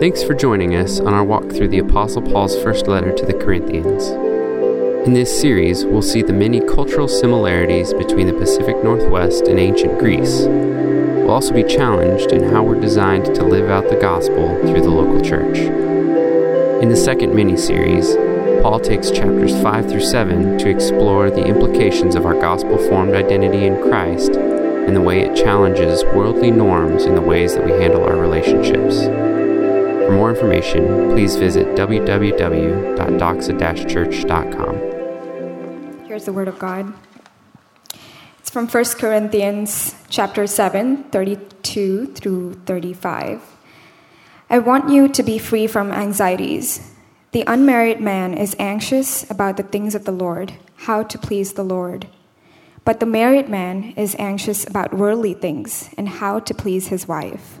Thanks for joining us on our walk through the Apostle Paul's first letter to the Corinthians. In this series, we'll see the many cultural similarities between the Pacific Northwest and ancient Greece. We'll also be challenged in how we're designed to live out the gospel through the local church. In the second mini series, Paul takes chapters 5 through 7 to explore the implications of our gospel formed identity in Christ and the way it challenges worldly norms in the ways that we handle our relationships. For more information, please visit www.doxa-church.com. Here's the word of God. It's from 1 Corinthians chapter 7, 32 through 35. I want you to be free from anxieties. The unmarried man is anxious about the things of the Lord, how to please the Lord. But the married man is anxious about worldly things and how to please his wife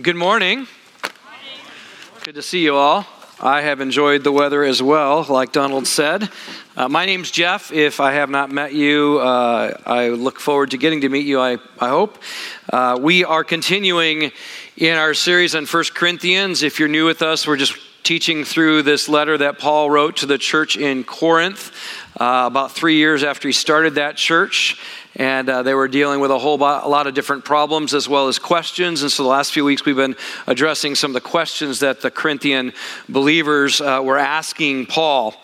Good morning. Good to see you all. I have enjoyed the weather as well, like Donald said. Uh, my name's Jeff. If I have not met you, uh, I look forward to getting to meet you, I, I hope. Uh, we are continuing in our series on First Corinthians. If you're new with us, we're just teaching through this letter that Paul wrote to the church in Corinth uh, about three years after he started that church and uh, they were dealing with a whole bo- a lot of different problems as well as questions. And so the last few weeks we've been addressing some of the questions that the Corinthian believers uh, were asking Paul.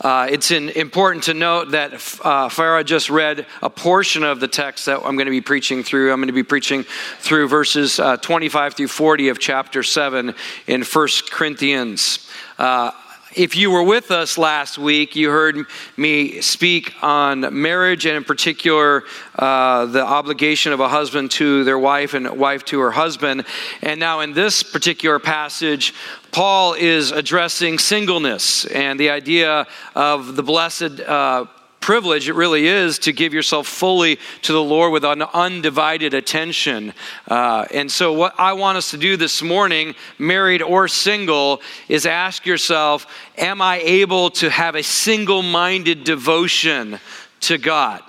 Uh, it's in, important to note that uh, Farah just read a portion of the text that I'm going to be preaching through. I'm going to be preaching through verses uh, 25 through 40 of chapter 7 in 1 Corinthians. Uh, if you were with us last week, you heard me speak on marriage and, in particular, uh, the obligation of a husband to their wife and wife to her husband. And now, in this particular passage, Paul is addressing singleness and the idea of the blessed. Uh, privilege it really is to give yourself fully to the Lord with an undivided attention. Uh, and so, what I want us to do this morning, married or single, is ask yourself Am I able to have a single minded devotion to God?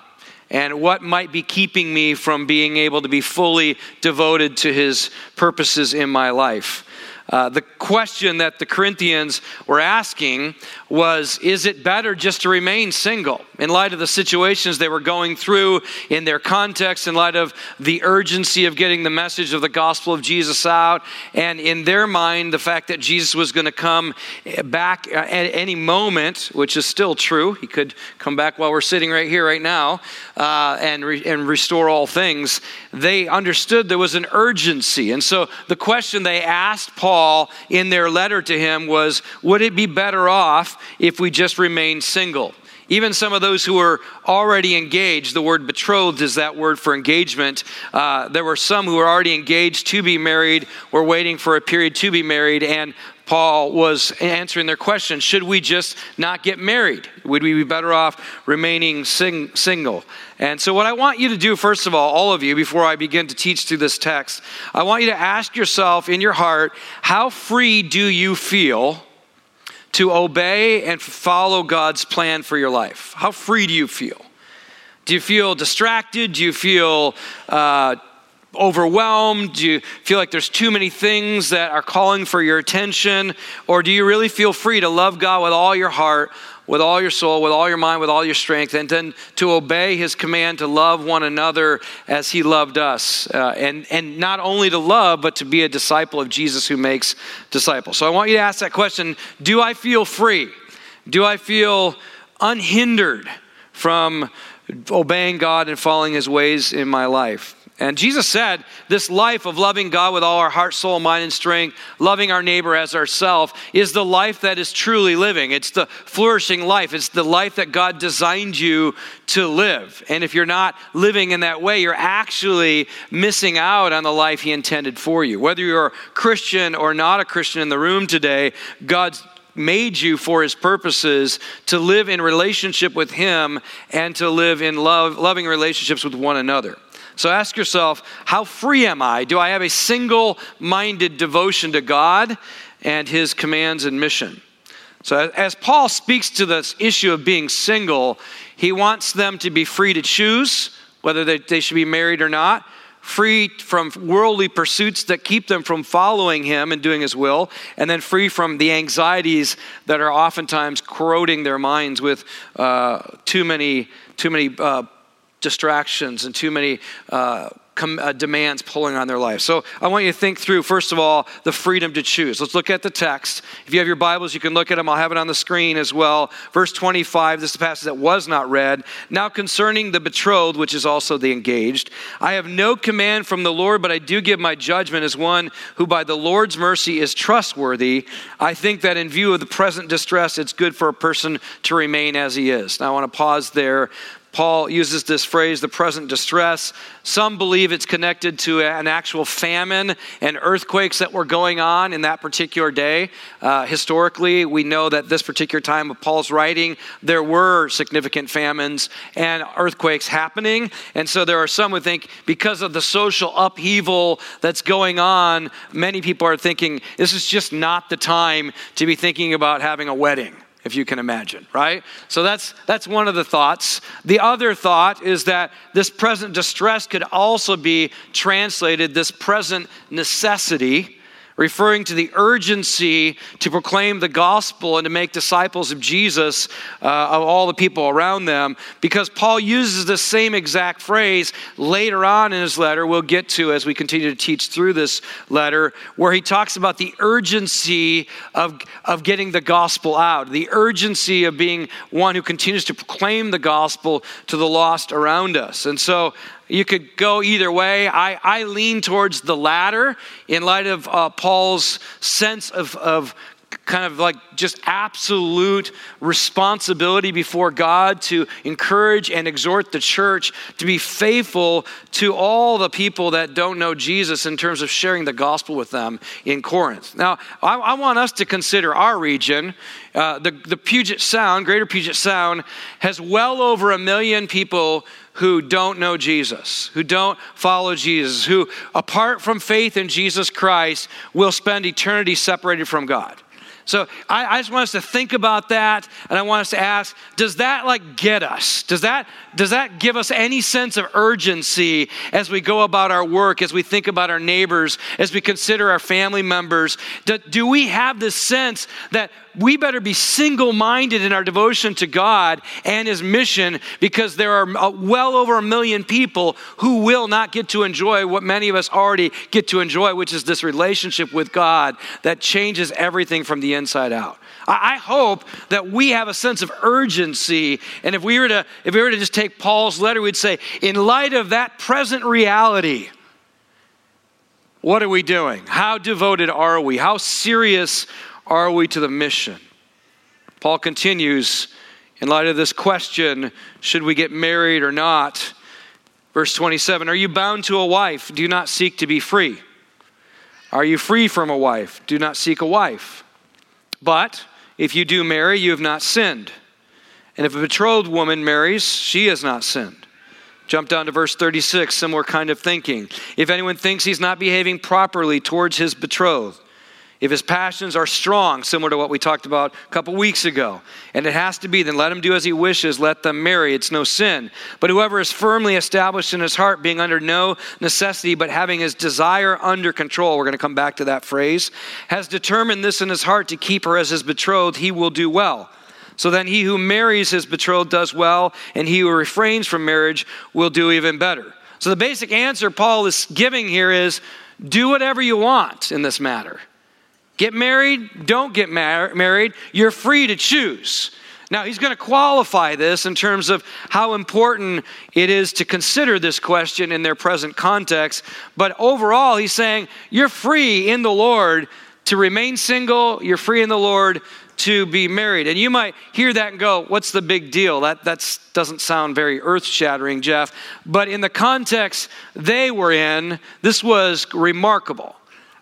and what might be keeping me from being able to be fully devoted to his purposes in my life. Uh, the question that the Corinthians were asking was Is it better just to remain single? In light of the situations they were going through in their context, in light of the urgency of getting the message of the gospel of Jesus out, and in their mind, the fact that Jesus was going to come back at any moment, which is still true. He could come back while we're sitting right here, right now, uh, and, re- and restore all things. They understood there was an urgency. And so the question they asked Paul Paul in their letter to him was Would it be better off if we just remained single? Even some of those who were already engaged, the word betrothed is that word for engagement. Uh, there were some who were already engaged to be married, were waiting for a period to be married, and Paul was answering their question should we just not get married? Would we be better off remaining sing- single? And so, what I want you to do, first of all, all of you, before I begin to teach through this text, I want you to ask yourself in your heart how free do you feel to obey and follow God's plan for your life? How free do you feel? Do you feel distracted? Do you feel uh, overwhelmed? Do you feel like there's too many things that are calling for your attention? Or do you really feel free to love God with all your heart, with all your soul, with all your mind, with all your strength, and then to obey his command to love one another as he loved us? Uh, and, and not only to love, but to be a disciple of Jesus who makes disciples. So I want you to ask that question Do I feel free? Do I feel unhindered from obeying God and following his ways in my life. And Jesus said, this life of loving God with all our heart, soul, mind, and strength, loving our neighbor as ourselves, is the life that is truly living. It's the flourishing life. It's the life that God designed you to live. And if you're not living in that way, you're actually missing out on the life He intended for you. Whether you're a Christian or not a Christian in the room today, God's made you for his purposes to live in relationship with him and to live in love loving relationships with one another so ask yourself, how free am I? Do I have a single minded devotion to God and His commands and mission? So, as Paul speaks to this issue of being single, he wants them to be free to choose whether they, they should be married or not, free from worldly pursuits that keep them from following him and doing his will, and then free from the anxieties that are oftentimes corroding their minds with uh, too many, too many uh, distractions and too many uh, com- uh, demands pulling on their life. So I want you to think through, first of all, the freedom to choose. Let's look at the text. If you have your Bibles, you can look at them. I'll have it on the screen as well. Verse 25, this is the passage that was not read. Now concerning the betrothed, which is also the engaged, I have no command from the Lord, but I do give my judgment as one who by the Lord's mercy is trustworthy. I think that in view of the present distress, it's good for a person to remain as he is. Now I want to pause there Paul uses this phrase, the present distress. Some believe it's connected to an actual famine and earthquakes that were going on in that particular day. Uh, historically, we know that this particular time of Paul's writing, there were significant famines and earthquakes happening. And so there are some who think because of the social upheaval that's going on, many people are thinking this is just not the time to be thinking about having a wedding if you can imagine, right? So that's that's one of the thoughts. The other thought is that this present distress could also be translated this present necessity referring to the urgency to proclaim the gospel and to make disciples of Jesus, uh, of all the people around them, because Paul uses the same exact phrase later on in his letter, we'll get to as we continue to teach through this letter, where he talks about the urgency of, of getting the gospel out, the urgency of being one who continues to proclaim the gospel to the lost around us. And so you could go either way. I, I lean towards the latter in light of uh, Paul's sense of, of kind of like just absolute responsibility before God to encourage and exhort the church to be faithful to all the people that don't know Jesus in terms of sharing the gospel with them in Corinth. Now, I, I want us to consider our region. Uh, the, the Puget Sound, Greater Puget Sound, has well over a million people who don't know Jesus, who don't follow Jesus, who, apart from faith in Jesus Christ, will spend eternity separated from God. So I, I, just want us to think about that, and I want us to ask: Does that like get us? Does that does that give us any sense of urgency as we go about our work, as we think about our neighbors, as we consider our family members? Do, do we have this sense that we better be single minded in our devotion to God and His mission because there are uh, well over a million people who will not get to enjoy what many of us already get to enjoy, which is this relationship with God that changes everything from the inside out. I hope that we have a sense of urgency. And if we were to, if we were to just take Paul's letter, we'd say, in light of that present reality, what are we doing? How devoted are we? How serious are we to the mission? Paul continues in light of this question should we get married or not? Verse 27 Are you bound to a wife? Do not seek to be free. Are you free from a wife? Do not seek a wife. But if you do marry, you have not sinned. And if a betrothed woman marries, she has not sinned. Jump down to verse 36, similar kind of thinking. If anyone thinks he's not behaving properly towards his betrothed, if his passions are strong, similar to what we talked about a couple weeks ago, and it has to be, then let him do as he wishes, let them marry. It's no sin. But whoever is firmly established in his heart, being under no necessity, but having his desire under control, we're going to come back to that phrase, has determined this in his heart to keep her as his betrothed, he will do well. So then he who marries his betrothed does well, and he who refrains from marriage will do even better. So the basic answer Paul is giving here is do whatever you want in this matter. Get married, don't get mar- married. You're free to choose. Now, he's going to qualify this in terms of how important it is to consider this question in their present context. But overall, he's saying, You're free in the Lord to remain single, you're free in the Lord to be married. And you might hear that and go, What's the big deal? That that's, doesn't sound very earth shattering, Jeff. But in the context they were in, this was remarkable.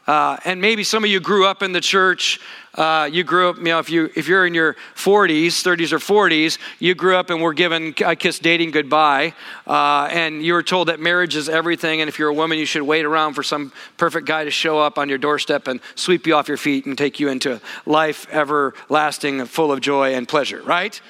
Uh, and maybe some of you grew up in the church. Uh, you grew up, you know, if, you, if you're in your 40s, 30s, or 40s, you grew up and were given I kiss dating goodbye. Uh, and you were told that marriage is everything. And if you're a woman, you should wait around for some perfect guy to show up on your doorstep and sweep you off your feet and take you into life everlasting, full of joy and pleasure, right?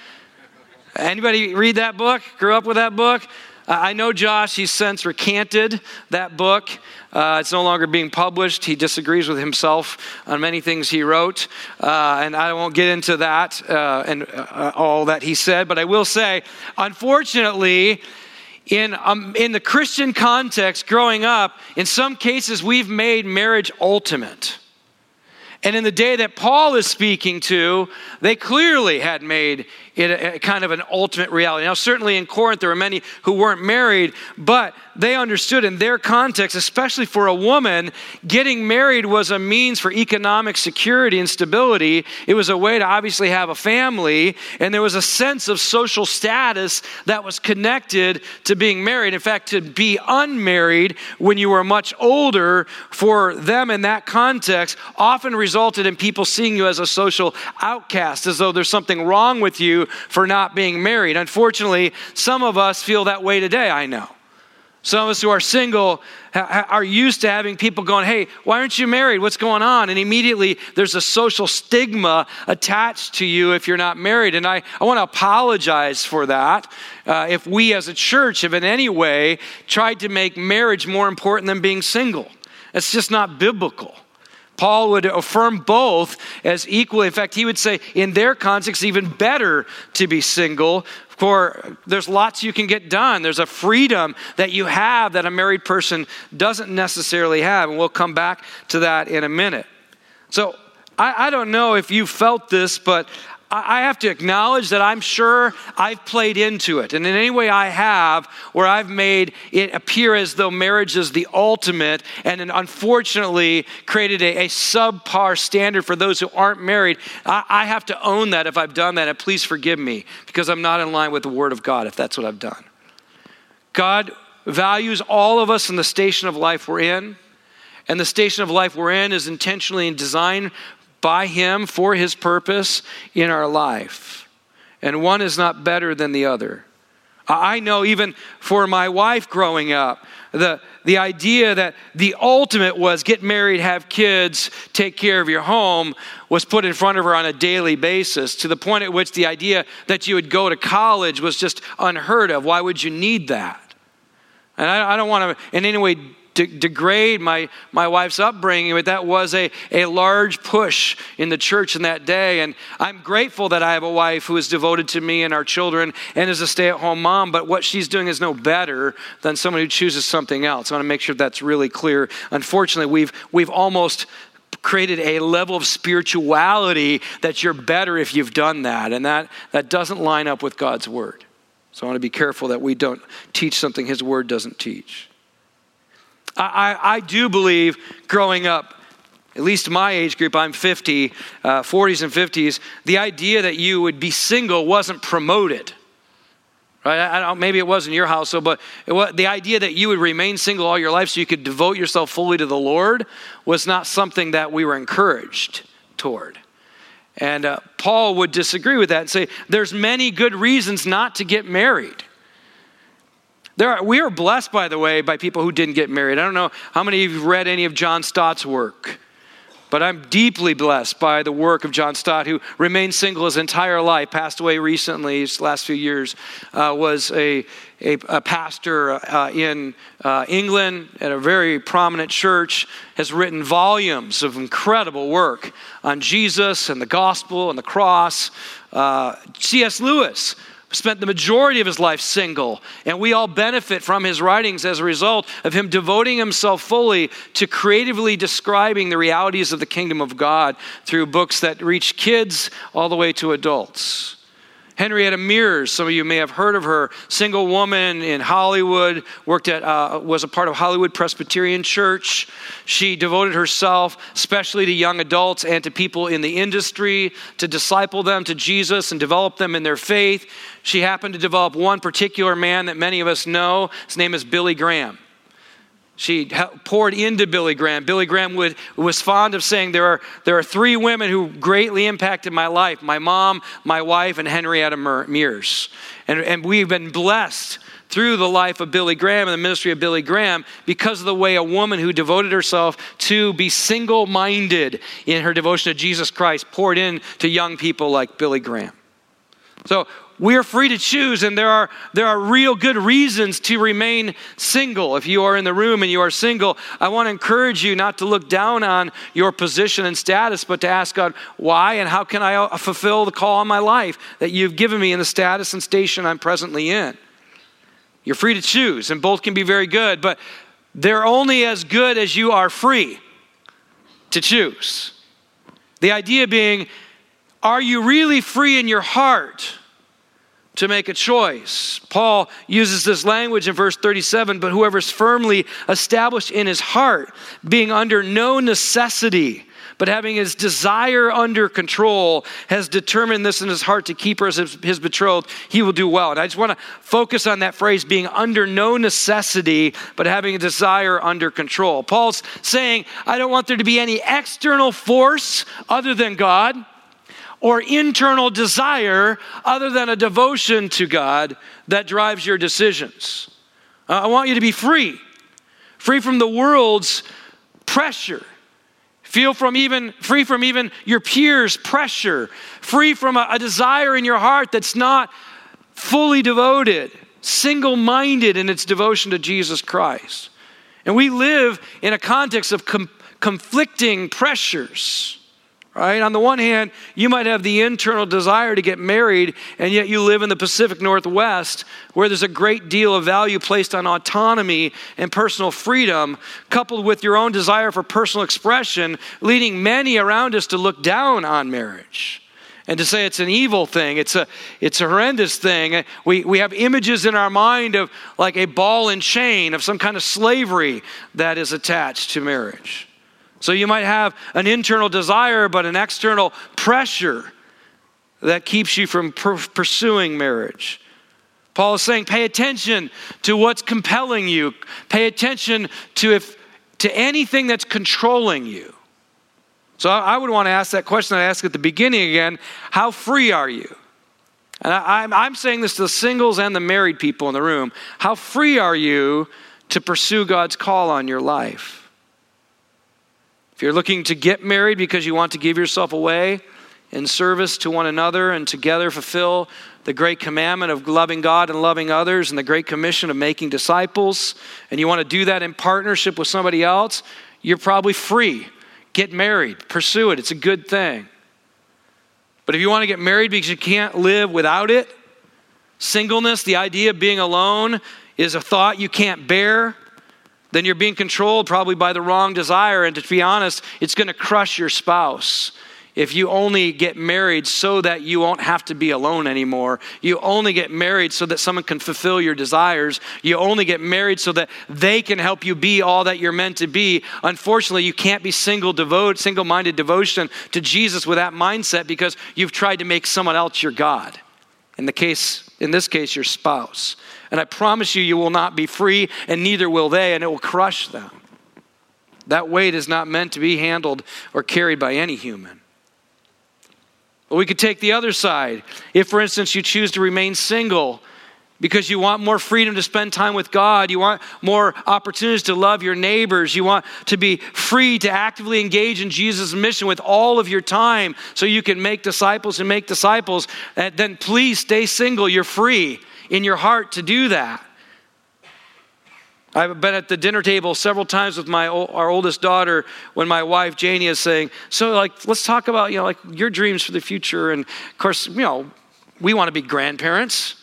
Anybody read that book? Grew up with that book? I know Josh, he's since recanted that book. Uh, it's no longer being published. He disagrees with himself on many things he wrote. Uh, and I won't get into that uh, and uh, all that he said, but I will say, unfortunately, in, um, in the Christian context, growing up, in some cases, we've made marriage ultimate. And in the day that Paul is speaking to, they clearly had made it kind of an ultimate reality. Now, certainly in Corinth, there were many who weren't married, but they understood in their context, especially for a woman, getting married was a means for economic security and stability. It was a way to obviously have a family, and there was a sense of social status that was connected to being married. In fact, to be unmarried when you were much older for them in that context often resulted in people seeing you as a social outcast, as though there's something wrong with you for not being married. Unfortunately, some of us feel that way today, I know. Some of us who are single are used to having people going, Hey, why aren't you married? What's going on? And immediately there's a social stigma attached to you if you're not married. And I, I want to apologize for that. Uh, if we as a church have in any way tried to make marriage more important than being single, it's just not biblical. Paul would affirm both as equally. In fact, he would say, in their context, even better to be single. For there's lots you can get done. There's a freedom that you have that a married person doesn't necessarily have. And we'll come back to that in a minute. So I, I don't know if you felt this, but I have to acknowledge that I'm sure I've played into it. And in any way I have, where I've made it appear as though marriage is the ultimate, and unfortunately created a, a subpar standard for those who aren't married, I, I have to own that if I've done that. And please forgive me because I'm not in line with the Word of God if that's what I've done. God values all of us in the station of life we're in. And the station of life we're in is intentionally designed by Him for His purpose in our life. And one is not better than the other. I know even for my wife growing up, the, the idea that the ultimate was get married, have kids, take care of your home was put in front of her on a daily basis to the point at which the idea that you would go to college was just unheard of. Why would you need that? And I, I don't want to in any way de- degrade my, my wife's upbringing, but that was a, a large push in the church in that day. And I'm grateful that I have a wife who is devoted to me and our children and is a stay at home mom, but what she's doing is no better than someone who chooses something else. I want to make sure that's really clear. Unfortunately, we've, we've almost created a level of spirituality that you're better if you've done that, and that, that doesn't line up with God's word. So I want to be careful that we don't teach something His word doesn't teach. I, I do believe growing up, at least my age group, I'm 50, uh, 40s and 50s, the idea that you would be single wasn't promoted. Right? I maybe it was in your household, but was, the idea that you would remain single all your life so you could devote yourself fully to the Lord was not something that we were encouraged toward. And uh, Paul would disagree with that and say, there's many good reasons not to get married. There are, we are blessed, by the way, by people who didn't get married. I don't know how many of you have read any of John Stott's work, but I'm deeply blessed by the work of John Stott, who remained single his entire life, passed away recently, his last few years, uh, was a, a, a pastor uh, in uh, England at a very prominent church, has written volumes of incredible work on Jesus and the gospel and the cross. Uh, C.S. Lewis spent the majority of his life single, and we all benefit from his writings as a result of him devoting himself fully to creatively describing the realities of the kingdom of God through books that reach kids all the way to adults. Henrietta Mears, some of you may have heard of her, single woman in Hollywood, worked at, uh, was a part of Hollywood Presbyterian Church. She devoted herself especially to young adults and to people in the industry to disciple them to Jesus and develop them in their faith. She happened to develop one particular man that many of us know. His name is Billy Graham. She poured into Billy Graham. Billy Graham would, was fond of saying, there are, there are three women who greatly impacted my life my mom, my wife, and Henrietta Mears. And, and we've been blessed through the life of Billy Graham and the ministry of Billy Graham because of the way a woman who devoted herself to be single minded in her devotion to Jesus Christ poured into young people like Billy Graham. So we are free to choose, and there are, there are real good reasons to remain single. If you are in the room and you are single, I want to encourage you not to look down on your position and status, but to ask God, why and how can I uh, fulfill the call on my life that you've given me in the status and station I'm presently in? You're free to choose, and both can be very good, but they're only as good as you are free to choose. The idea being, are you really free in your heart? To make a choice. Paul uses this language in verse 37 but whoever is firmly established in his heart, being under no necessity, but having his desire under control, has determined this in his heart to keep her as his, his betrothed, he will do well. And I just want to focus on that phrase being under no necessity, but having a desire under control. Paul's saying, I don't want there to be any external force other than God or internal desire other than a devotion to God that drives your decisions. Uh, I want you to be free, free from the world's pressure. Feel from even free from even your peers' pressure, free from a, a desire in your heart that's not fully devoted, single minded in its devotion to Jesus Christ. And we live in a context of com- conflicting pressures. Right? On the one hand, you might have the internal desire to get married, and yet you live in the Pacific Northwest where there's a great deal of value placed on autonomy and personal freedom, coupled with your own desire for personal expression, leading many around us to look down on marriage and to say it's an evil thing, it's a, it's a horrendous thing. We, we have images in our mind of like a ball and chain of some kind of slavery that is attached to marriage. So you might have an internal desire, but an external pressure that keeps you from per- pursuing marriage. Paul is saying, pay attention to what's compelling you. Pay attention to if to anything that's controlling you. So I would want to ask that question I asked at the beginning again: How free are you? And I, I'm, I'm saying this to the singles and the married people in the room. How free are you to pursue God's call on your life? If you're looking to get married because you want to give yourself away in service to one another and together fulfill the great commandment of loving God and loving others and the great commission of making disciples, and you want to do that in partnership with somebody else, you're probably free. Get married, pursue it, it's a good thing. But if you want to get married because you can't live without it, singleness, the idea of being alone, is a thought you can't bear then you're being controlled probably by the wrong desire. And to be honest, it's going to crush your spouse. If you only get married so that you won't have to be alone anymore, you only get married so that someone can fulfill your desires, you only get married so that they can help you be all that you're meant to be. Unfortunately, you can't be single devote, single-minded devotion to Jesus with that mindset because you've tried to make someone else your God. In the case, in this case, your spouse. And I promise you, you will not be free, and neither will they, and it will crush them. That weight is not meant to be handled or carried by any human. But we could take the other side. If, for instance, you choose to remain single because you want more freedom to spend time with God, you want more opportunities to love your neighbors, you want to be free to actively engage in Jesus' mission with all of your time so you can make disciples and make disciples, eh, then please stay single. You're free in your heart to do that. I've been at the dinner table several times with my our oldest daughter when my wife Janie is saying, "So, like, let's talk about you know like your dreams for the future." And of course, you know, we want to be grandparents.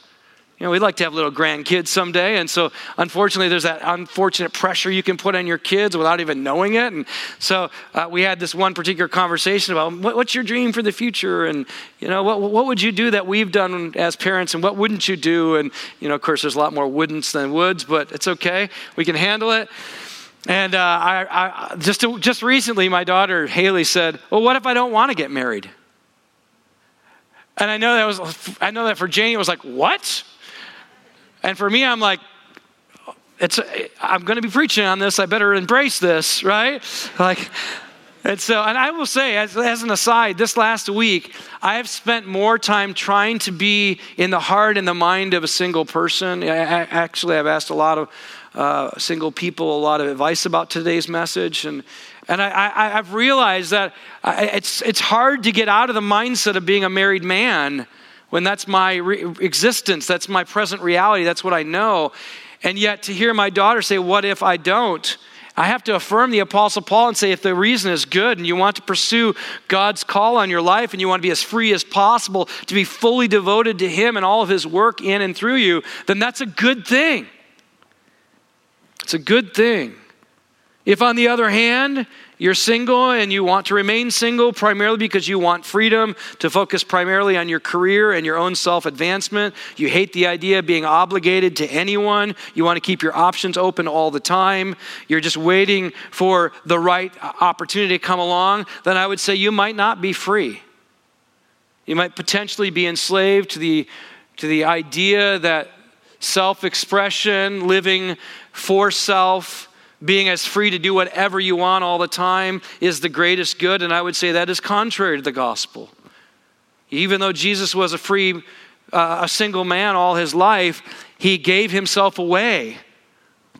You know, we'd like to have little grandkids someday. And so, unfortunately, there's that unfortunate pressure you can put on your kids without even knowing it. And so, uh, we had this one particular conversation about what, what's your dream for the future? And, you know, what, what would you do that we've done as parents? And what wouldn't you do? And, you know, of course, there's a lot more wouldn'ts than woulds, but it's okay. We can handle it. And uh, I, I, just, to, just recently, my daughter Haley said, Well, what if I don't want to get married? And I know that was, I know that for Janie, it was like, What? And for me, I'm like, it's, I'm going to be preaching on this. I better embrace this, right? Like, and so, and I will say, as, as, an aside, this last week, I have spent more time trying to be in the heart and the mind of a single person. I, I, actually, I've asked a lot of uh, single people a lot of advice about today's message, and and I I, have realized that it's it's hard to get out of the mindset of being a married man when that's my re- existence, that's my present reality, that's what I know. And yet to hear my daughter say, What if I don't? I have to affirm the Apostle Paul and say, if the reason is good and you want to pursue God's call on your life and you want to be as free as possible, to be fully devoted to Him and all of His work in and through you, then that's a good thing. It's a good thing. If, on the other hand, you're single and you want to remain single primarily because you want freedom to focus primarily on your career and your own self advancement. You hate the idea of being obligated to anyone. You want to keep your options open all the time. You're just waiting for the right opportunity to come along. Then I would say you might not be free. You might potentially be enslaved to the, to the idea that self expression, living for self, being as free to do whatever you want all the time is the greatest good. And I would say that is contrary to the gospel. Even though Jesus was a free, uh, a single man all his life, he gave himself away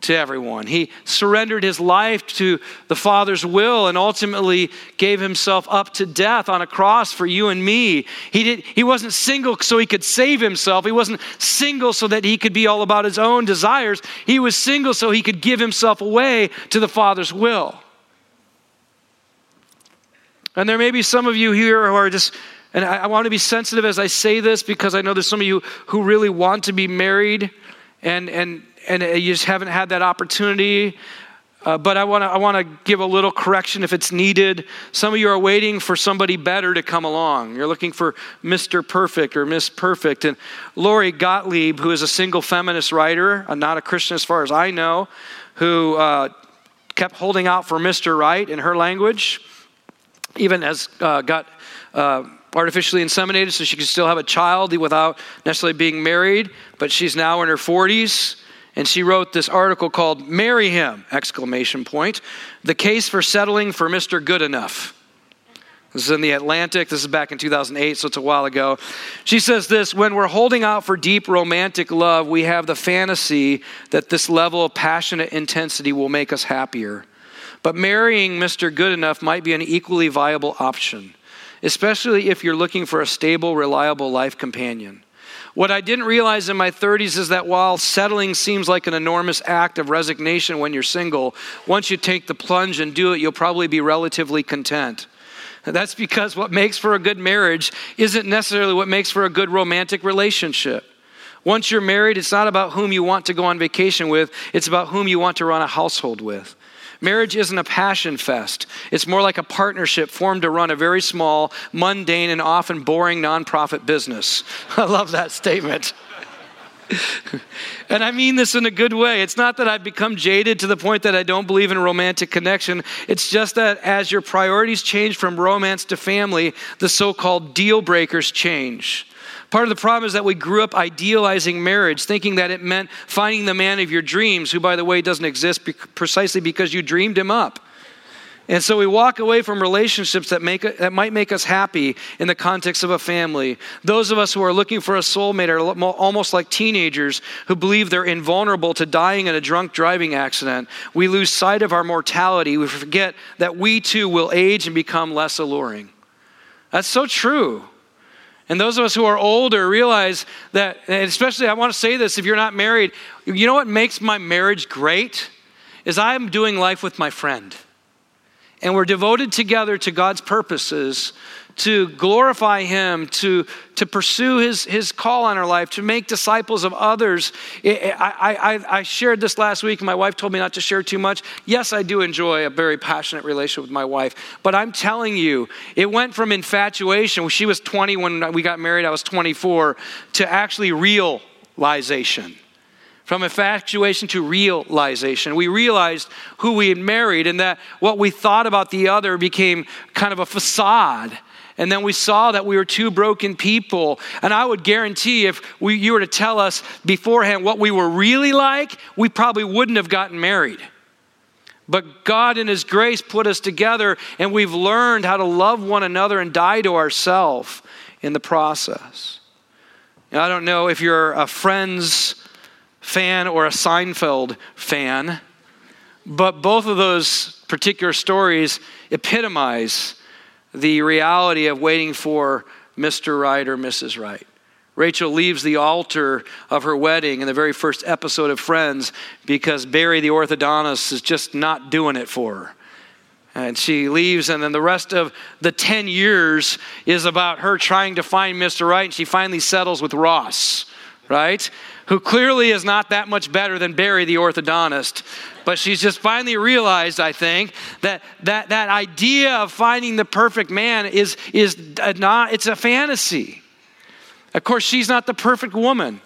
to everyone. He surrendered his life to the Father's will and ultimately gave himself up to death on a cross for you and me. He, did, he wasn't single so he could save himself. He wasn't single so that he could be all about his own desires. He was single so he could give himself away to the Father's will. And there may be some of you here who are just and I, I want to be sensitive as I say this because I know there's some of you who really want to be married and and and you just haven't had that opportunity. Uh, but I want to I want to give a little correction if it's needed. Some of you are waiting for somebody better to come along. You're looking for Mr. Perfect or Miss Perfect. And Lori Gottlieb, who is a single feminist writer, uh, not a Christian as far as I know, who uh, kept holding out for Mr. Right in her language, even has uh, got uh, artificially inseminated so she could still have a child without necessarily being married. But she's now in her 40s and she wrote this article called marry him exclamation point the case for settling for mr good enough. This is in the atlantic. This is back in 2008 so it's a while ago. She says this when we're holding out for deep romantic love we have the fantasy that this level of passionate intensity will make us happier. But marrying mr good enough might be an equally viable option especially if you're looking for a stable reliable life companion what I didn't realize in my 30s is that while settling seems like an enormous act of resignation when you're single, once you take the plunge and do it, you'll probably be relatively content. that's because what makes for a good marriage isn't necessarily what makes for a good romantic relationship. Once you're married, it's not about whom you want to go on vacation with, it's about whom you want to run a household with. Marriage isn't a passion fest. It's more like a partnership formed to run a very small, mundane, and often boring nonprofit business. I love that statement. and I mean this in a good way. It's not that I've become jaded to the point that I don't believe in romantic connection. It's just that as your priorities change from romance to family, the so called deal breakers change. Part of the problem is that we grew up idealizing marriage, thinking that it meant finding the man of your dreams, who, by the way, doesn't exist precisely because you dreamed him up. And so we walk away from relationships that, make, that might make us happy in the context of a family. Those of us who are looking for a soulmate are almost like teenagers who believe they're invulnerable to dying in a drunk driving accident. We lose sight of our mortality. We forget that we too will age and become less alluring. That's so true. And those of us who are older realize that, especially I want to say this if you're not married, you know what makes my marriage great? Is I'm doing life with my friend. And we're devoted together to God's purposes to glorify Him, to, to pursue his, his call on our life, to make disciples of others. I, I, I shared this last week, and my wife told me not to share too much. Yes, I do enjoy a very passionate relationship with my wife, but I'm telling you, it went from infatuation. She was 20 when we got married, I was 24, to actually realization from infatuation to realization. We realized who we had married and that what we thought about the other became kind of a facade. And then we saw that we were two broken people. And I would guarantee if we, you were to tell us beforehand what we were really like, we probably wouldn't have gotten married. But God, in His grace, put us together, and we've learned how to love one another and die to ourselves in the process. Now, I don't know if you're a Friends fan or a Seinfeld fan, but both of those particular stories epitomize the reality of waiting for Mr. Right or Mrs. Right. Rachel leaves the altar of her wedding in the very first episode of Friends because Barry the orthodontist is just not doing it for her. And she leaves, and then the rest of the 10 years is about her trying to find Mr. Right, and she finally settles with Ross, right? Who clearly is not that much better than Barry the orthodontist. But she's just finally realized, I think, that that, that idea of finding the perfect man is, is not, it's a fantasy. Of course, she's not the perfect woman.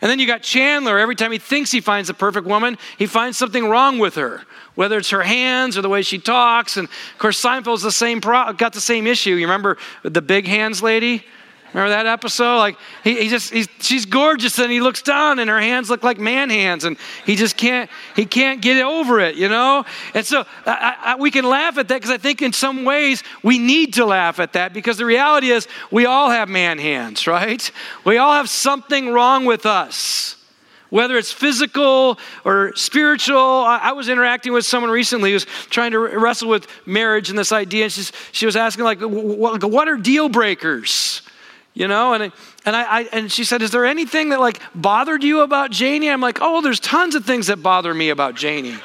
And then you got Chandler. Every time he thinks he finds the perfect woman, he finds something wrong with her, whether it's her hands or the way she talks. And of course, Seinfeld's the same pro- got the same issue. You remember the big hands lady? Remember that episode? Like he, he just he's, she's gorgeous and he looks down and her hands look like man hands and he just can't he can't get over it, you know. And so I, I, we can laugh at that because I think in some ways we need to laugh at that because the reality is we all have man hands, right? We all have something wrong with us whether it's physical or spiritual. I, was interacting with someone recently who was trying to wrestle with marriage and this idea, and she was asking, like, what are deal breakers? You know? And and I, I, and she said is there anything that like bothered you about janie? I'm like oh there's tons of things that bother me about janie.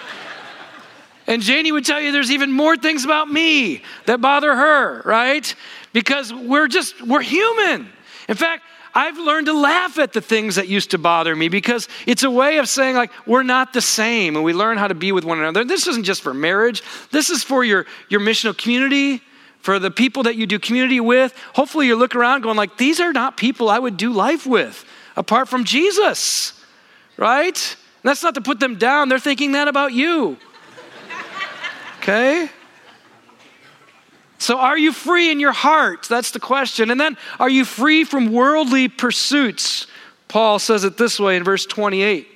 And janie would tell you there's even more things about me that bother her right? Because we're just we're human. In fact I've learned to laugh at the things that used to bother me because it's a way of saying, like, we're not the same, and we learn how to be with one another. This isn't just for marriage, this is for your, your missional community, for the people that you do community with. Hopefully, you look around going, like, these are not people I would do life with apart from Jesus, right? And that's not to put them down, they're thinking that about you. Okay? So, are you free in your heart? That's the question. And then, are you free from worldly pursuits? Paul says it this way in verse 28.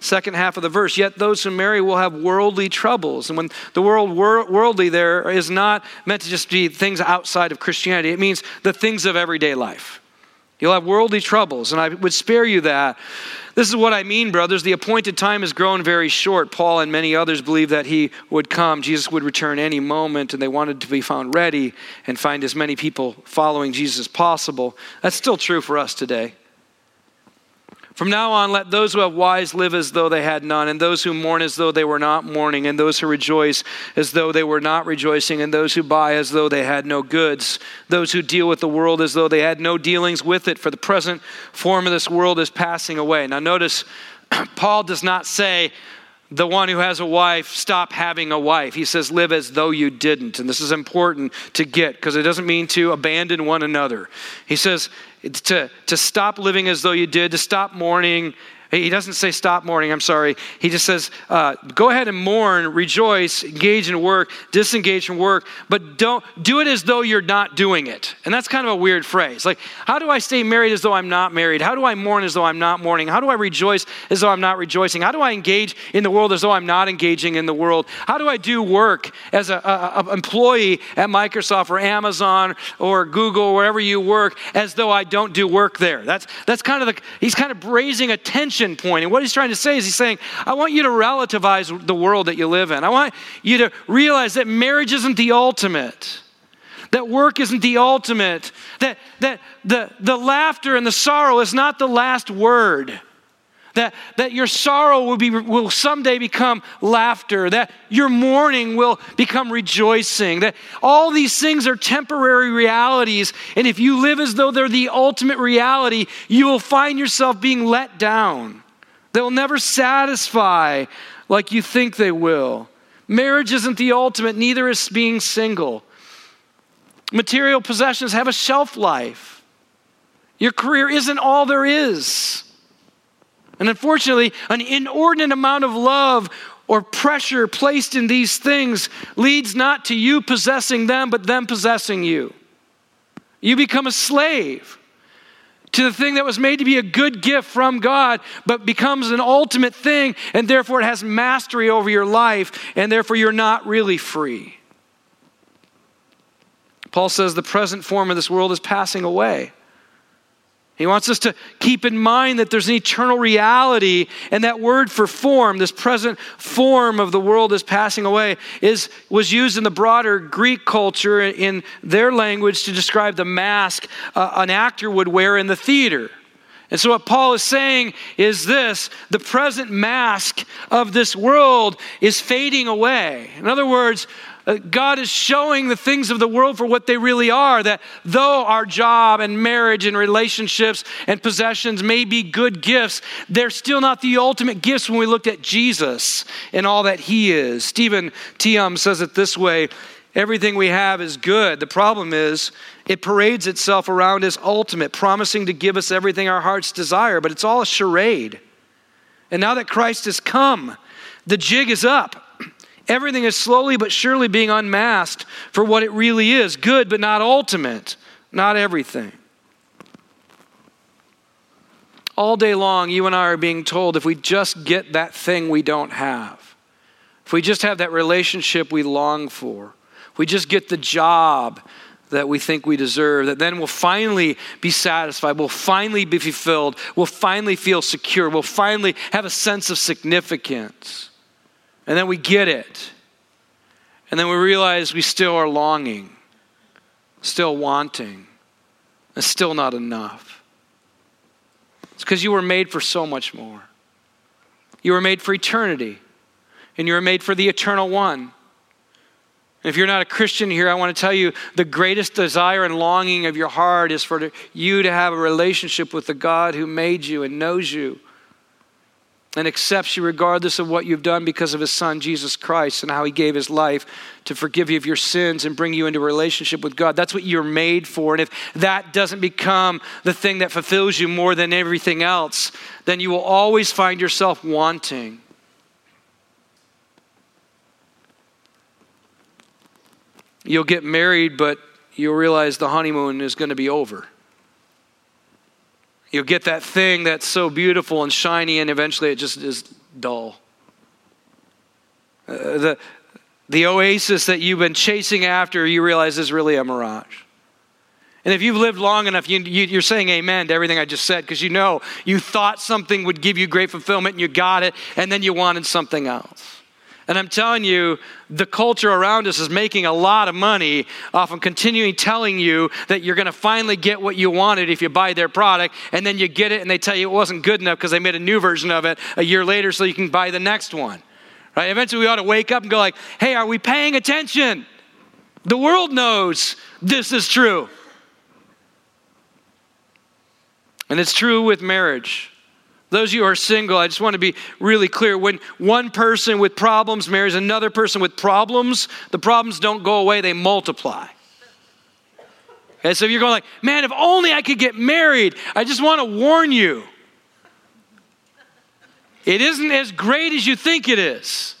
Second half of the verse, yet those who marry will have worldly troubles. And when the world wor- worldly there is not meant to just be things outside of Christianity, it means the things of everyday life. You'll have worldly troubles, and I would spare you that. This is what I mean, brothers. The appointed time has grown very short. Paul and many others believe that he would come. Jesus would return any moment, and they wanted to be found ready and find as many people following Jesus as possible. That's still true for us today. From now on, let those who have wives live as though they had none, and those who mourn as though they were not mourning, and those who rejoice as though they were not rejoicing, and those who buy as though they had no goods, those who deal with the world as though they had no dealings with it, for the present form of this world is passing away. Now, notice Paul does not say, the one who has a wife, stop having a wife. He says, live as though you didn't. And this is important to get because it doesn't mean to abandon one another. He says, to, to stop living as though you did, to stop mourning, he doesn't say stop mourning, I'm sorry. He just says uh, go ahead and mourn, rejoice, engage in work, disengage from work, but don't do it as though you're not doing it. And that's kind of a weird phrase. Like, how do I stay married as though I'm not married? How do I mourn as though I'm not mourning? How do I rejoice as though I'm not rejoicing? How do I engage in the world as though I'm not engaging in the world? How do I do work as an employee at Microsoft or Amazon or Google, or wherever you work, as though I don't do work there? That's, that's kind of the, he's kind of raising attention point. And what he's trying to say is he's saying, I want you to relativize the world that you live in. I want you to realize that marriage isn't the ultimate. That work isn't the ultimate. That, that the, the laughter and the sorrow is not the last word. That, that your sorrow will, be, will someday become laughter, that your mourning will become rejoicing, that all these things are temporary realities. And if you live as though they're the ultimate reality, you will find yourself being let down. They will never satisfy like you think they will. Marriage isn't the ultimate, neither is being single. Material possessions have a shelf life. Your career isn't all there is. And unfortunately, an inordinate amount of love or pressure placed in these things leads not to you possessing them, but them possessing you. You become a slave to the thing that was made to be a good gift from God, but becomes an ultimate thing, and therefore it has mastery over your life, and therefore you're not really free. Paul says the present form of this world is passing away. He wants us to keep in mind that there's an eternal reality, and that word for form, this present form of the world is passing away, is, was used in the broader Greek culture in their language to describe the mask uh, an actor would wear in the theater. And so, what Paul is saying is this the present mask of this world is fading away. In other words, Uh, God is showing the things of the world for what they really are. That though our job and marriage and relationships and possessions may be good gifts, they're still not the ultimate gifts when we look at Jesus and all that He is. Stephen Tiam says it this way Everything we have is good. The problem is it parades itself around as ultimate, promising to give us everything our hearts desire, but it's all a charade. And now that Christ has come, the jig is up. Everything is slowly but surely being unmasked for what it really is good, but not ultimate, not everything. All day long, you and I are being told if we just get that thing we don't have, if we just have that relationship we long for, if we just get the job that we think we deserve, that then we'll finally be satisfied, we'll finally be fulfilled, we'll finally feel secure, we'll finally have a sense of significance. And then we get it. And then we realize we still are longing, still wanting, and still not enough. It's because you were made for so much more. You were made for eternity, and you were made for the eternal one. If you're not a Christian here, I want to tell you the greatest desire and longing of your heart is for you to have a relationship with the God who made you and knows you and accepts you regardless of what you've done because of his son Jesus Christ and how he gave his life to forgive you of your sins and bring you into a relationship with God. That's what you're made for. And if that doesn't become the thing that fulfills you more than everything else, then you will always find yourself wanting. You'll get married, but you'll realize the honeymoon is going to be over. You'll get that thing that's so beautiful and shiny, and eventually it just is dull. Uh, the, the oasis that you've been chasing after, you realize is really a mirage. And if you've lived long enough, you, you, are saying amen to everything I just said because you know you thought something would give you great fulfillment and you got it, and then you wanted something else. And I'm telling you, the culture around us is making a lot of money off of continuing telling you that you're going to finally get what you wanted if you buy their product, and then you get it and they tell you it wasn't good enough because they made a new version of it a year later so you can buy the next one. Right? Eventually, we ought to wake up and go like, "Hey, are we paying attention? The world knows this is true." And it's true with marriage. Those of you who are single, I just want to be really clear. When one person with problems marries another person with problems, the problems don't go away, they multiply. Okay, so you're going like, man, if only I could get married, I just want to warn you. It isn't as great as you think it is.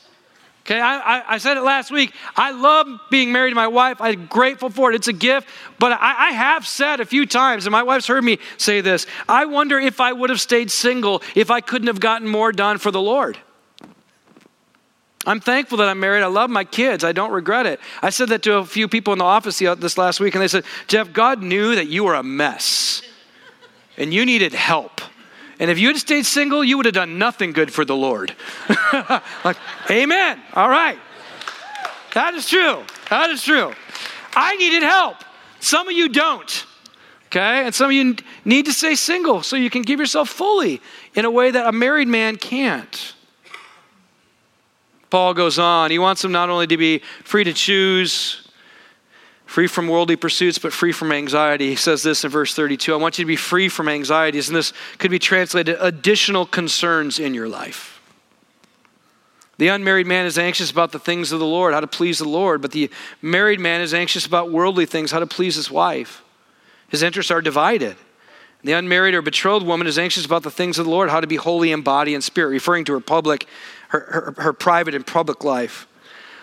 Okay, I, I, I, said it last week. I love being married to my wife. I'm grateful for it. It's a gift. But I, I have said a few times, and my wife's heard me say this I wonder if I would have stayed single if I couldn't have gotten more done for the Lord. I'm thankful that I'm married. I love my kids. I don't regret it. I said that to a few people in the office this last week, and they said, Jeff, God knew that you were a mess and you needed help. And if you had stayed single, you would have done nothing good for the Lord. like, amen. All right. That is true. That is true. I needed help. Some of you don't. Okay? And some of you need to stay single so you can give yourself fully in a way that a married man can't. Paul goes on. He wants them not only to be free to choose, free from worldly pursuits, but free from anxiety. He says this in verse 32 I want you to be free from anxieties, and this could be translated additional concerns in your life. The unmarried man is anxious about the things of the Lord, how to please the Lord, but the married man is anxious about worldly things, how to please his wife. His interests are divided. The unmarried or betrothed woman is anxious about the things of the Lord, how to be holy in body and spirit, referring to her public, her, her, her private and public life.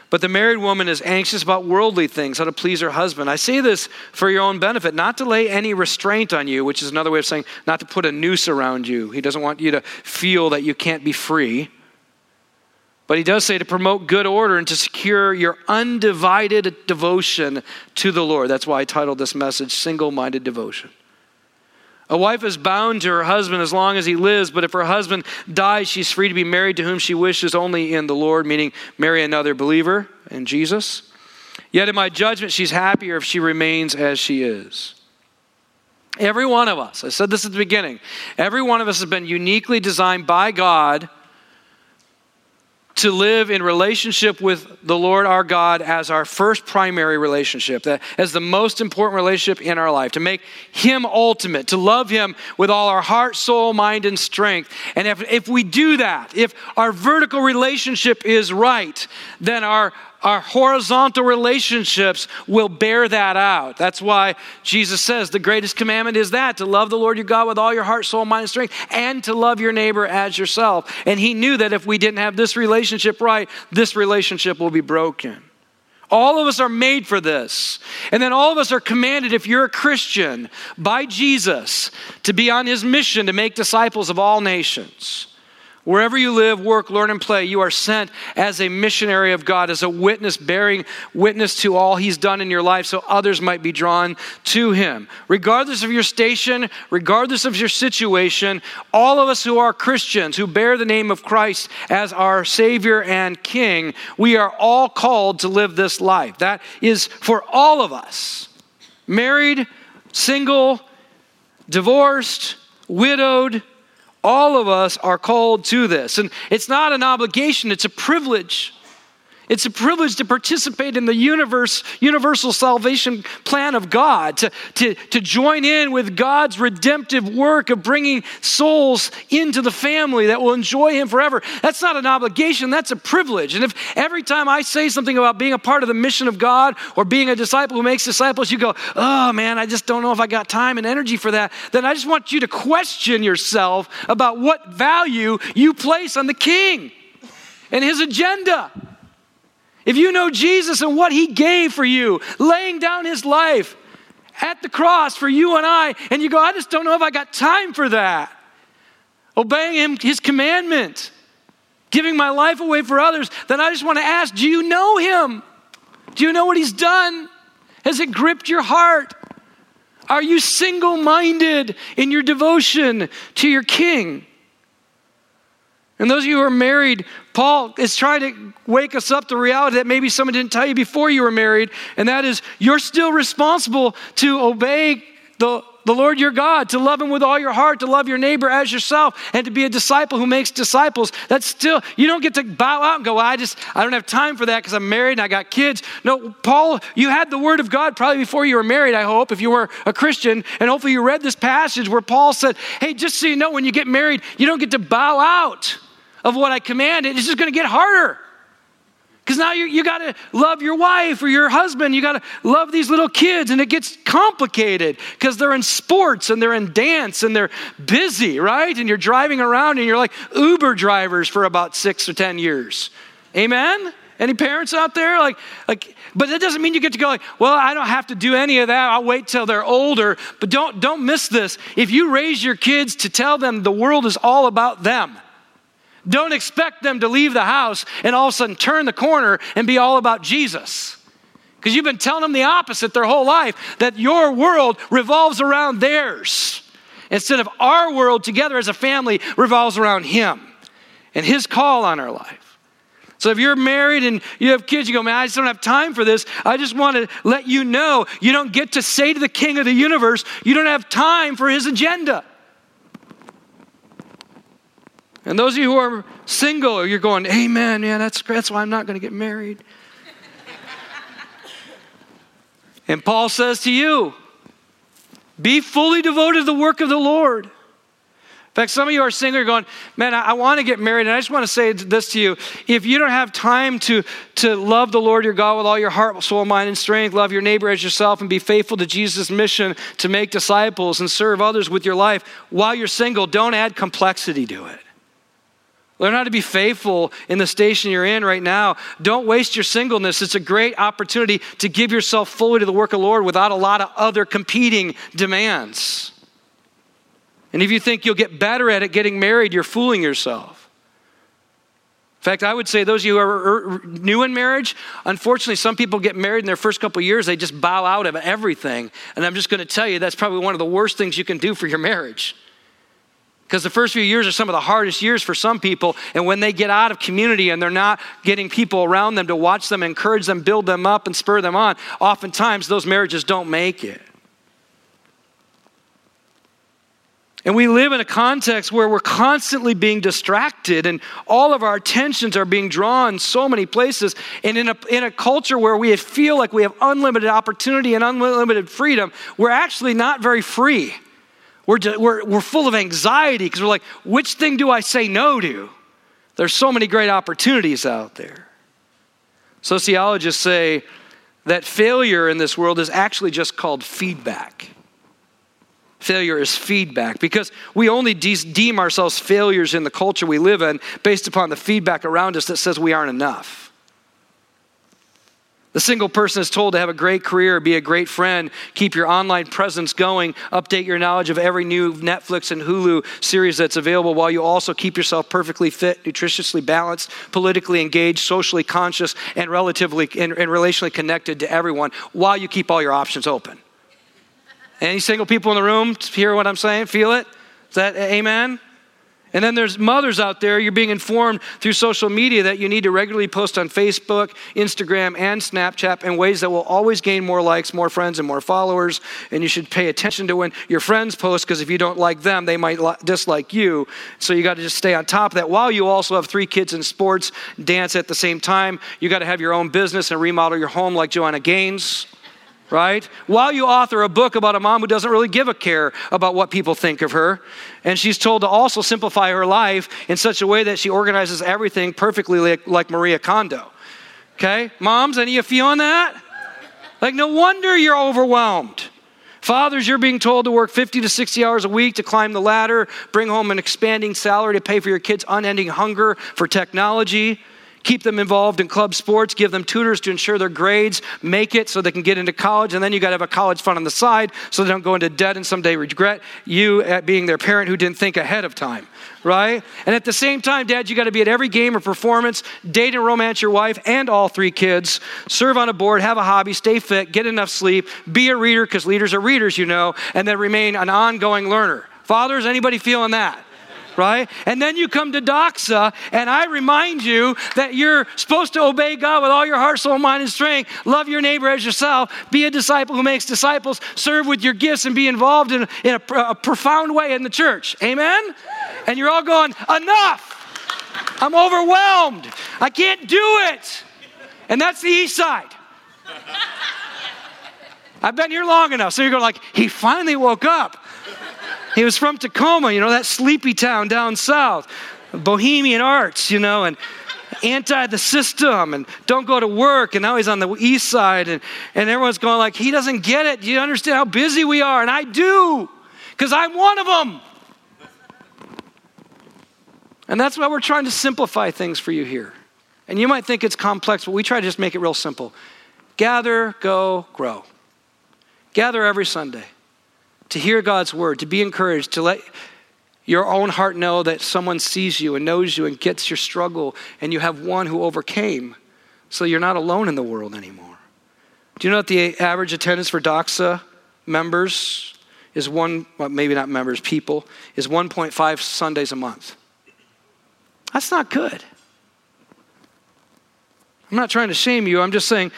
But the married woman is anxious about worldly things, how to please her husband. I say this for your own benefit, not to lay any restraint on you, which is another way of saying not to put a noose around you. He doesn't want you to feel that you can't be free. But he does say to promote good order and to secure your undivided devotion to the Lord. That's why I titled this message Single Minded Devotion. A wife is bound to her husband as long as he lives, but if her husband dies, she's free to be married to whom she wishes only in the Lord, meaning marry another believer in Jesus. Yet in my judgment, she's happier if she remains as she is. Every one of us, I said this at the beginning, every one of us has been uniquely designed by God to live in relationship with the Lord our God as our first primary relationship, that as the most important relationship in our life, to make Him ultimate, to love Him with all our heart, soul, mind, and strength. And if, if we do that, if our vertical relationship is right, then our, our horizontal relationships will bear that out. That's why Jesus says the greatest commandment is that to love the Lord your God with all your heart, soul, mind, and strength, and to love your neighbor as yourself. And he knew that if we didn't have this relationship right, this relationship will be broken. All of us are made for this. And then all of us are commanded, if you're a Christian, by Jesus, to be on his mission to make disciples of all nations. Wherever you live, work, learn, and play, you are sent as a missionary of God, as a witness, bearing witness to all He's done in your life so others might be drawn to Him. Regardless of your station, regardless of your situation, all of us who are Christians, who bear the name of Christ as our Savior and King, we are all called to live this life. That is for all of us married, single, divorced, widowed, all of us are called to this. And it's not an obligation, it's a privilege. It's a privilege to participate in the universe, universal salvation plan of God, to, to, to join in with God's redemptive work of bringing souls into the family that will enjoy Him forever. That's not an obligation, that's a privilege. And if every time I say something about being a part of the mission of God or being a disciple who makes disciples, you go, oh man, I just don't know if I got time and energy for that, then I just want you to question yourself about what value you place on the King and His agenda. If you know Jesus and what he gave for you, laying down his life at the cross for you and I, and you go, I just don't know if I got time for that. Obeying him, his commandment, giving my life away for others, then I just want to ask, do you know him? Do you know what he's done? Has it gripped your heart? Are you single minded in your devotion to your king? And those of you who are married, Paul is trying to wake us up to reality that maybe someone didn't tell you before you were married, and that is you're still responsible to obey the, the Lord your God, to love him with all your heart, to love your neighbor as yourself, and to be a disciple who makes disciples. That's still, you don't get to bow out and go, well, I just, I don't have time for that because I'm married and I got kids. No, Paul, you had the word of God probably before you were married, I hope, if you were a Christian, and hopefully you read this passage where Paul said, hey, just so you know, when you get married, you don't get to bow out of what I commanded, it's just going to get harder. Because now you, you got to love your wife or your husband. You got to love these little kids, and it gets complicated because they're in sports and they're in dance and they're busy, right? And you're driving around and you're like Uber drivers for about six or 10 years. Amen? Any parents out there? Like, like, but that doesn't mean you get to go like, well, I don't have to do any of that. I'll wait till they're older. But don't don't miss this. If you raise your kids to tell them the world is all about them, don't expect them to leave the house and all of a sudden turn the corner and be all about Jesus. Because you've been telling them the opposite their whole life that your world revolves around theirs. Instead of our world together as a family revolves around Him and His call on our life. So if you're married and you have kids, you go, man, I just don't have time for this. I just want to let you know you don't get to say to the king of the universe, you don't have time for his agenda. And those of you who are single, you're going, Amen, yeah, that's, that's why I'm not going to get married. and Paul says to you, be fully devoted to the work of the Lord. In fact, some of you are single, you're going, man, I, I want to get married. And I just want to say this to you. If you don't have time to, to love the Lord your God with all your heart, soul, mind, and strength, love your neighbor as yourself, and be faithful to Jesus' mission to make disciples and serve others with your life while you're single, don't add complexity to it. Learn how to be faithful in the station you're in right now. Don't waste your singleness. It's a great opportunity to give yourself fully to the work of the Lord without a lot of other competing demands. And if you think you'll get better at it getting married, you're fooling yourself. In fact, I would say those of you who are new in marriage, unfortunately, some people get married in their first couple years, they just bow out of everything. And I'm just going to tell you that's probably one of the worst things you can do for your marriage. Because the first few years are some of the hardest years for some people. And when they get out of community and they're not getting people around them to watch them, encourage them, build them up, and spur them on, oftentimes those marriages don't make it. And we live in a context where we're constantly being distracted and all of our attentions are being drawn so many places. And in a, in a culture where we feel like we have unlimited opportunity and unlimited freedom, we're actually not very free. We're, we're, we're full of anxiety because we're like, which thing do I say no to? There's so many great opportunities out there. Sociologists say that failure in this world is actually just called feedback. Failure is feedback because we only de- deem ourselves failures in the culture we live in based upon the feedback around us that says we aren't enough. The single person is told to have a great career, be a great friend, keep your online presence going, update your knowledge of every new Netflix and Hulu series that's available while you also keep yourself perfectly fit, nutritiously balanced, politically engaged, socially conscious, and relatively and, and relationally connected to everyone while you keep all your options open. Any single people in the room hear what I'm saying? Feel it? Is that amen? And then there's mothers out there, you're being informed through social media that you need to regularly post on Facebook, Instagram, and Snapchat in ways that will always gain more likes, more friends, and more followers. And you should pay attention to when your friends post because if you don't like them, they might dislike you. So you got to just stay on top of that while you also have three kids in sports, dance at the same time. You got to have your own business and remodel your home like Joanna Gaines right? While you author a book about a mom who doesn't really give a care about what people think of her, and she's told to also simplify her life in such a way that she organizes everything perfectly like, like Maria Kondo. Okay? Moms, any of you feeling that? Like, no wonder you're overwhelmed. Fathers, you're being told to work 50 to 60 hours a week to climb the ladder, bring home an expanding salary to pay for your kids' unending hunger for technology keep them involved in club sports, give them tutors to ensure their grades make it so they can get into college, and then you got to have a college fund on the side so they don't go into debt and someday regret you at being their parent who didn't think ahead of time, right? And at the same time, dad, you got to be at every game or performance, date and romance your wife and all three kids, serve on a board, have a hobby, stay fit, get enough sleep, be a reader because leaders are readers, you know, and then remain an ongoing learner. Fathers, anybody feeling that? Right? And then you come to Doxa, and I remind you that you're supposed to obey God with all your heart, soul, mind, and strength. Love your neighbor as yourself. Be a disciple who makes disciples. Serve with your gifts and be involved in, in a, a profound way in the church. Amen? And you're all going, enough. I'm overwhelmed. I can't do it. And that's the east side. I've been here long enough. So you're going like, he finally woke up. He was from Tacoma, you know, that sleepy town down south. Bohemian arts, you know, and anti the system and don't go to work. And now he's on the east side, and, and everyone's going like, he doesn't get it. Do you understand how busy we are? And I do, because I'm one of them. And that's why we're trying to simplify things for you here. And you might think it's complex, but we try to just make it real simple. Gather, go, grow. Gather every Sunday to hear God's word, to be encouraged, to let your own heart know that someone sees you and knows you and gets your struggle, and you have one who overcame, so you're not alone in the world anymore. Do you know that the average attendance for Doxa members is one, well, maybe not members, people, is 1.5 Sundays a month? That's not good. I'm not trying to shame you. I'm just saying,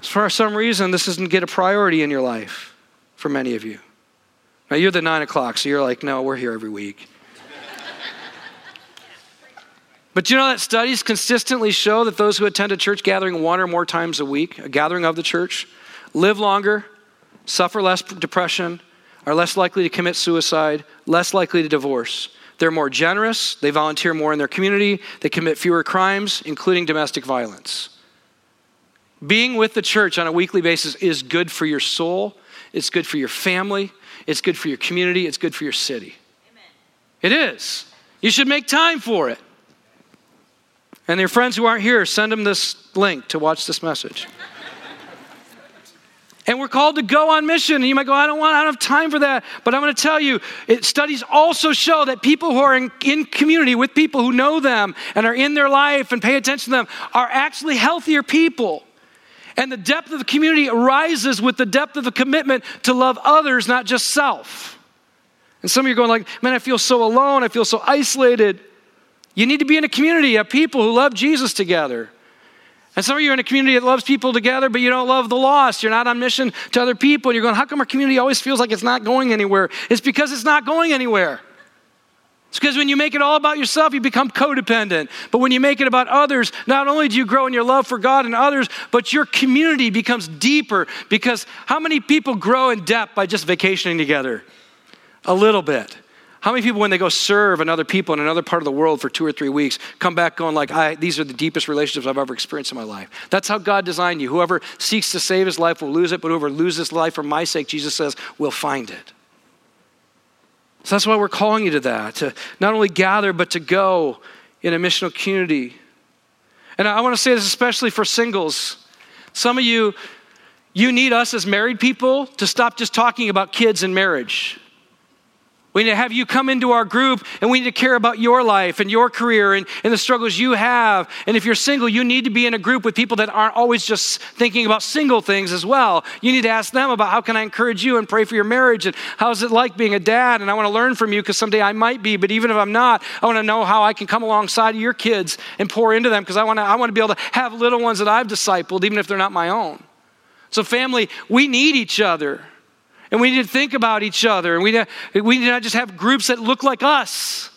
for some reason, this doesn't get a priority in your life for many of you. Now, you're the nine o'clock, so you're like, no, we're here every week. but you know that studies consistently show that those who attend a church gathering one or more times a week, a gathering of the church, live longer, suffer less depression, are less likely to commit suicide, less likely to divorce. They're more generous, they volunteer more in their community, they commit fewer crimes, including domestic violence. Being with the church on a weekly basis is good for your soul, it's good for your family, it's good for your community, it's good for your city. Amen. It is. You should make time for it. And your friends who aren't here, send them this link to watch this message. And we're called to go on mission. And you might go, I don't want, I don't have time for that. But I'm going to tell you, it, studies also show that people who are in, in community with people who know them and are in their life and pay attention to them are actually healthier people. And the depth of the community arises with the depth of the commitment to love others, not just self. And some of you are going like, man, I feel so alone. I feel so isolated. You need to be in a community of people who love Jesus together. And some of you are in a community that loves people together, but you don't love the lost. You're not on mission to other people. And you're going, how come our community always feels like it's not going anywhere? It's because it's not going anywhere. It's because when you make it all about yourself, you become codependent. But when you make it about others, not only do you grow in your love for God and others, but your community becomes deeper. Because how many people grow in depth by just vacationing together? A little bit. How many people, when they go serve another people in another part of the world for two or three weeks, come back going like, I, these are the deepest relationships I've ever experienced in my life? That's how God designed you. Whoever seeks to save his life will lose it, but whoever loses life for my sake, Jesus says, will find it. So that's why we're calling you to that, to not only gather, but to go in a missional community. And I want to say this especially for singles. Some of you, you need us as married people to stop just talking about kids and marriage. We need to have you come into our group and we need to care about your life and your career and, and the struggles you have. And if you're single, you need to be in a group with people that aren't always just thinking about single things as well. You need to ask them about how can I encourage you and pray for your marriage and how's it like being a dad? And I want to learn from you because someday I might be, but even if I'm not, I want to know how I can come alongside your kids and pour into them because I want to I want to be able to have little ones that I've discipled, even if they're not my own. So, family, we need each other. And we need to think about each other. And we, we need not just have groups that look like us.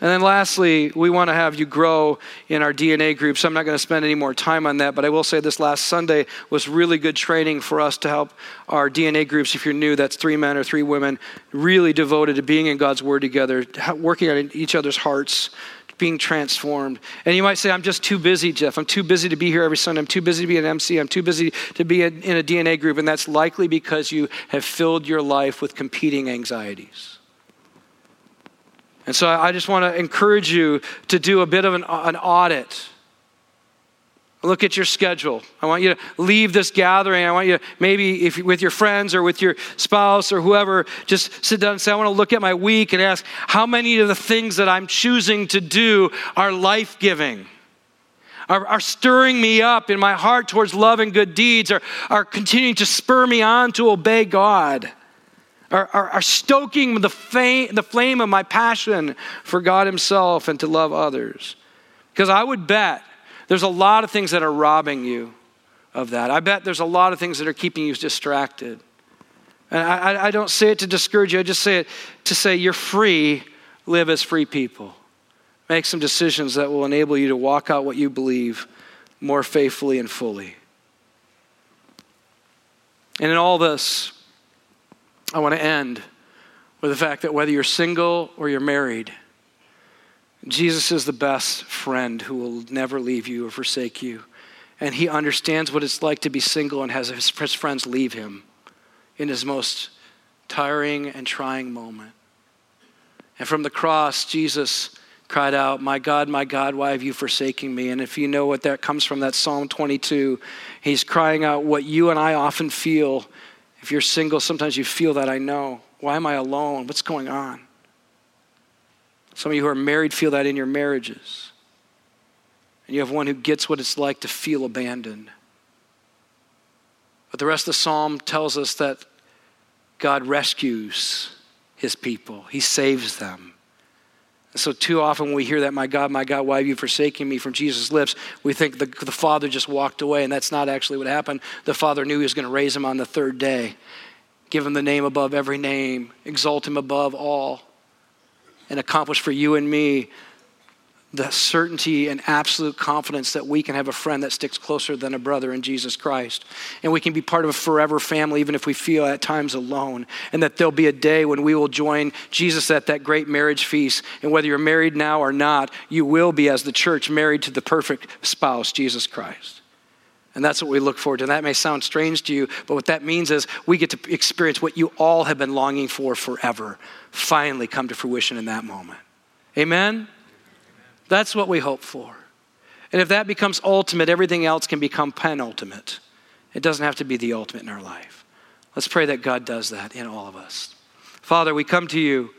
And then lastly, we want to have you grow in our DNA groups. I'm not going to spend any more time on that, but I will say this last Sunday was really good training for us to help our DNA groups. If you're new, that's three men or three women, really devoted to being in God's Word together, working on each other's hearts, being transformed. And you might say, I'm just too busy, Jeff. I'm too busy to be here every Sunday. I'm too busy to be an MC. I'm too busy to be in a DNA group. And that's likely because you have filled your life with competing anxieties. And so I just want to encourage you to do a bit of an, an audit Look at your schedule. I want you to leave this gathering. I want you to maybe if with your friends or with your spouse or whoever, just sit down and say, I want to look at my week and ask how many of the things that I'm choosing to do are life giving. Are, are, stirring me up in my heart towards love and good deeds, are, are continuing to spur me on to obey God, are, are, are stoking the, fame, the flame of my passion for God Himself and to love others. Because I would bet there's a lot of things that are robbing you of that. I bet there's a lot of things that are keeping you distracted. And I, I don't say it to discourage you, I just say it to say you're free, live as free people. Make some decisions that will enable you to walk out what you believe more faithfully and fully. And in all this, I want to end with the fact that whether you're single or you're married, Jesus is the best friend who will never leave you or forsake you. And he understands what it's like to be single and has his friends leave him in his most tiring and trying moment. And from the cross, Jesus cried out, My God, my God, why have you forsaken me? And if you know what that comes from, that Psalm 22, he's crying out what you and I often feel. If you're single, sometimes you feel that, I know. Why am I alone? What's going on? Some of you who are married feel that in your marriages. And you have one who gets what it's like to feel abandoned. But the rest of the psalm tells us that God rescues his people, he saves them. So, too often when we hear that, my God, my God, why have you forsaken me from Jesus' lips, we think the, the Father just walked away, and that's not actually what happened. The Father knew he was going to raise him on the third day, give him the name above every name, exalt him above all, and accomplish for you and me the certainty and absolute confidence that we can have a friend that sticks closer than a brother in Jesus Christ. And we can be part of a forever family, even if we feel at times alone. And that there'll be a day when we will join Jesus at that great marriage feast. And whether you're married now or not, you will be, as the church, married to the perfect spouse, Jesus Christ. And that's what we look forward to. And that may sound strange to you, but what that means is we get to experience what you all have been longing for forever finally come to fruition in that moment. Amen? That's what we hope for. And if that becomes ultimate, everything else can become penultimate. It doesn't have to be the ultimate in our life. Let's pray that God does that in all of us. Father, we come to you.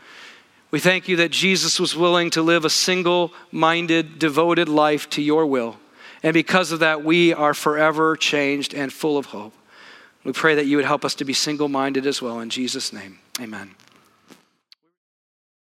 We thank you that Jesus was willing to live a single minded, devoted life to your will. And because of that, we are forever changed and full of hope. We pray that you would help us to be single minded as well. In Jesus' name, amen.